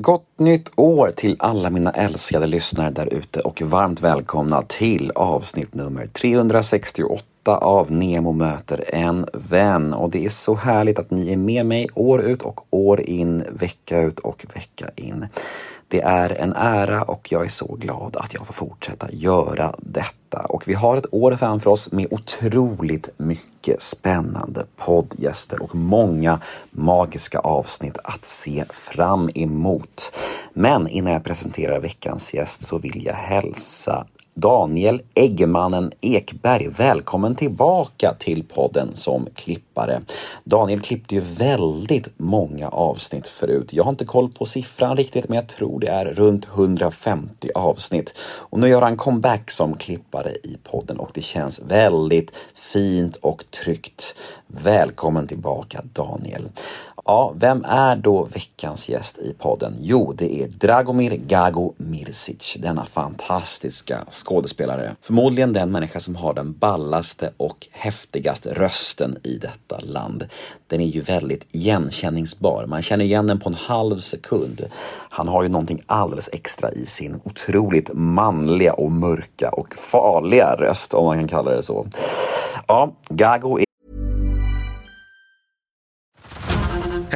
Gott nytt år till alla mina älskade lyssnare där ute och varmt välkomna till avsnitt nummer 368 av Nemo möter en vän. Och det är så härligt att ni är med mig år ut och år in, vecka ut och vecka in. Det är en ära och jag är så glad att jag får fortsätta göra detta. Och vi har ett år framför oss med otroligt mycket spännande poddgäster och många magiska avsnitt att se fram emot. Men innan jag presenterar veckans gäst så vill jag hälsa Daniel Eggmannen Ekberg. Välkommen tillbaka till podden som klippare. Daniel klippte ju väldigt många avsnitt förut. Jag har inte koll på siffran riktigt men jag tror det är runt 150 avsnitt. Och nu gör han comeback som klippare i podden och det känns väldigt fint och tryggt. Välkommen tillbaka Daniel. Ja, vem är då veckans gäst i podden? Jo, det är Dragomir Gago Mirsic, denna fantastiska skådespelare. Förmodligen den människa som har den ballaste och häftigaste rösten i detta land. Den är ju väldigt igenkänningsbar. Man känner igen den på en halv sekund. Han har ju någonting alldeles extra i sin otroligt manliga och mörka och farliga röst, om man kan kalla det så. Ja, Gago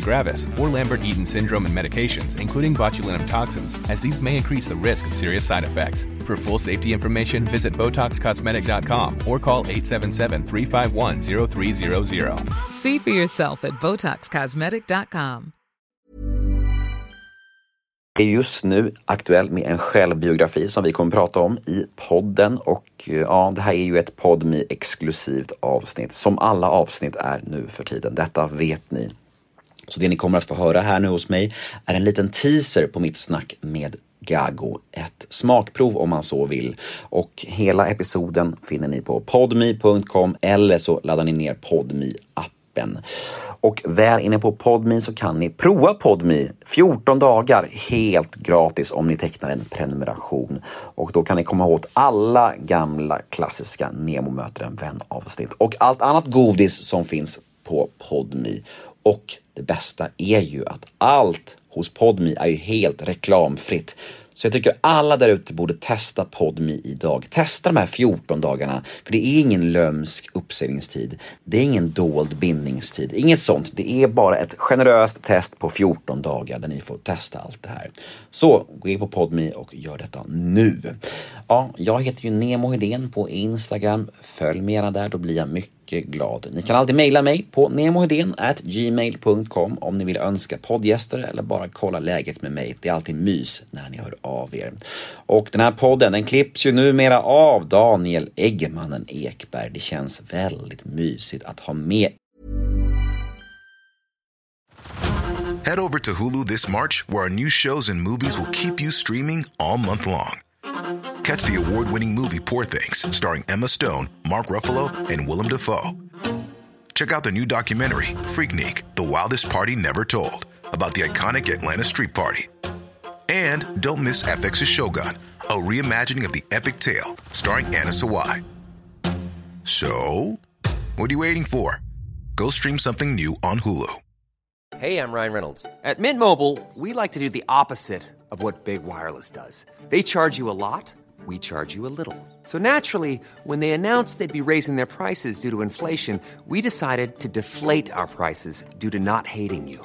gravis, or Lambert-Eaton syndrome and medications, including botulinum toxins, as these may increase the risk of serious side effects. For full safety information, visit BotoxCosmetic.com or call 877-351-0300. See for yourself at BotoxCosmetic.com. är just nu aktuell med en självbiografi som vi kommer att prata om i podden. Och ja, det här är ju ett podmi exklusivt avsnitt som alla avsnitt är nu för tiden. Detta vet ni. Så det ni kommer att få höra här nu hos mig är en liten teaser på mitt snack med Gago. Ett smakprov om man så vill. Och hela episoden finner ni på podmi.com eller så laddar ni ner podmi appen. Och väl inne på Podmi så kan ni prova Podmi 14 dagar helt gratis om ni tecknar en prenumeration. Och då kan ni komma åt alla gamla klassiska Nemo möter en vän avsnitt och allt annat godis som finns på Podmi. Och det bästa är ju att allt hos Podmi är ju helt reklamfritt. Så jag tycker alla där ute borde testa Podmi idag. Testa de här 14 dagarna, för det är ingen lömsk uppsägningstid. Det är ingen dold bindningstid, inget sånt. Det är bara ett generöst test på 14 dagar där ni får testa allt det här. Så gå in på Podmi och gör detta nu. Ja, jag heter ju Nemo Hedén på Instagram. Följ mig gärna där, då blir jag mycket glad. Ni kan alltid mejla mig på gmail.com om ni vill önska poddgäster eller bara kolla läget med mig. Det är alltid mys när ni hör av av er. Och den här podden den klipps ju numera av Daniel Eggemannen Ekberg. Det känns väldigt mysigt att ha med Head over to Hulu this March, where our new shows and movies will keep you streaming all month long. Catch the award winning movie Poor Things, starring Emma Stone, Mark Ruffalo, and Willem Dafoe. Check out the new documentary, Freaknik The Wildest Party Never Told, about the iconic Atlanta Street Party. And don't miss FX's Shogun, a reimagining of the epic tale, starring Anna Sawai. So, what are you waiting for? Go stream something new on Hulu. Hey, I'm Ryan Reynolds. At Mint Mobile, we like to do the opposite of what Big Wireless does. They charge you a lot, we charge you a little. So naturally, when they announced they'd be raising their prices due to inflation, we decided to deflate our prices due to not hating you.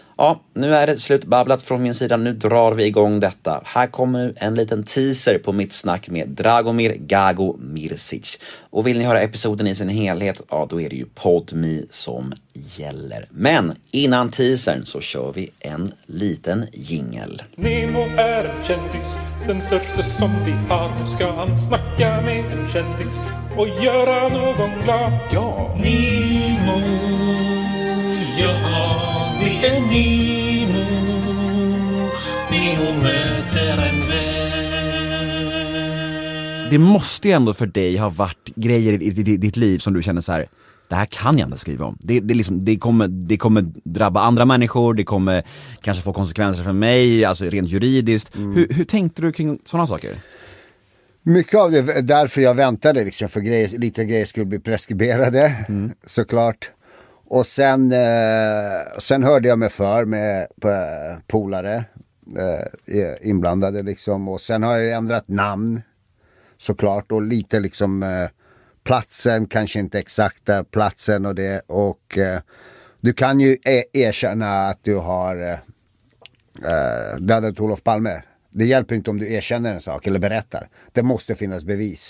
Ja, nu är det slutbabblat från min sida. Nu drar vi igång detta. Här kommer en liten teaser på mitt snack med Dragomir Gago Mirsic. Och vill ni höra episoden i sin helhet, ja då är det ju Podmi som gäller. Men innan teasern så kör vi en liten jingel. Nemo är en kändis, den största som vi har. Nu ska han snacka med en kändis och göra någon glad. Ja! Nemo, det är Nemo. Nemo möter en vän. Det måste ju ändå för dig ha varit grejer i, ditt liv som du känner så här. det här kan jag inte skriva om. Det, det, liksom, det, kommer, det kommer drabba andra människor, det kommer kanske få konsekvenser för mig, alltså rent juridiskt. Hur, hur tänkte du kring sådana saker? Mycket av det är därför jag väntade liksom, för grejer, lite grejer skulle bli preskriberade, såklart. Och sen, eh, sen hörde jag mig för med polare eh, inblandade liksom. Och sen har jag ändrat namn såklart och lite liksom eh, platsen, kanske inte exakta platsen och det. Och eh, du kan ju e- erkänna att du har eh, eh dödat Olof Palme. Det hjälper inte om du erkänner en sak eller berättar. Det måste finnas bevis.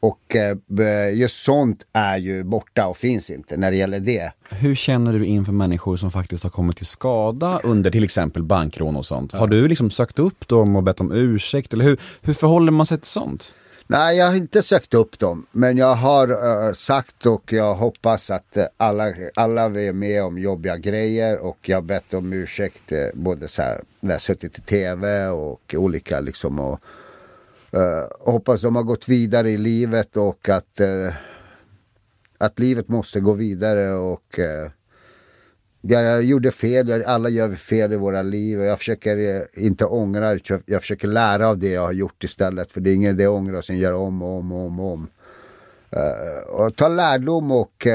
Och eh, just sånt är ju borta och finns inte när det gäller det. Hur känner du inför människor som faktiskt har kommit till skada under till exempel bankrån och sånt? Har du liksom sökt upp dem och bett om ursäkt? Eller hur, hur förhåller man sig till sånt? Nej, jag har inte sökt upp dem. Men jag har eh, sagt och jag hoppas att eh, alla, alla är med om jobbiga grejer. Och jag har bett om ursäkt både så här, när jag suttit i tv och olika liksom. Och, Uh, hoppas de har gått vidare i livet och att, uh, att livet måste gå vidare. och uh, jag, jag gjorde fel, alla gör vi fel i våra liv och jag försöker inte ångra, jag försöker lära av det jag har gjort istället. För det är ingen idé att ångra och sen göra om och om och om. Och, om. Och ta lärdom och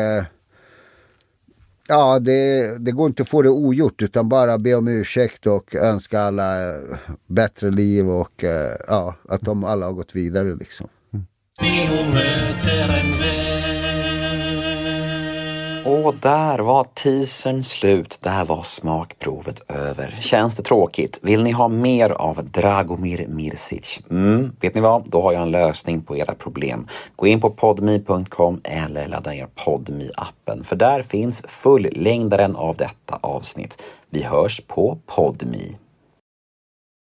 ja, det, det går inte att få det ogjort utan bara be om ursäkt och önska alla eh, bättre liv och eh, ja, att de alla har gått vidare liksom. Nemo möter en vän. Och där var teasern slut. Där var smakprovet över. Känns det tråkigt? Vill ni ha mer av Dragomir Mirsic? Mm, vet ni vad? Då har jag en lösning på era problem. Gå in på podme.com eller ladda ner podme appen För där finns fullängdaren av detta avsnitt. Vi hörs på podme.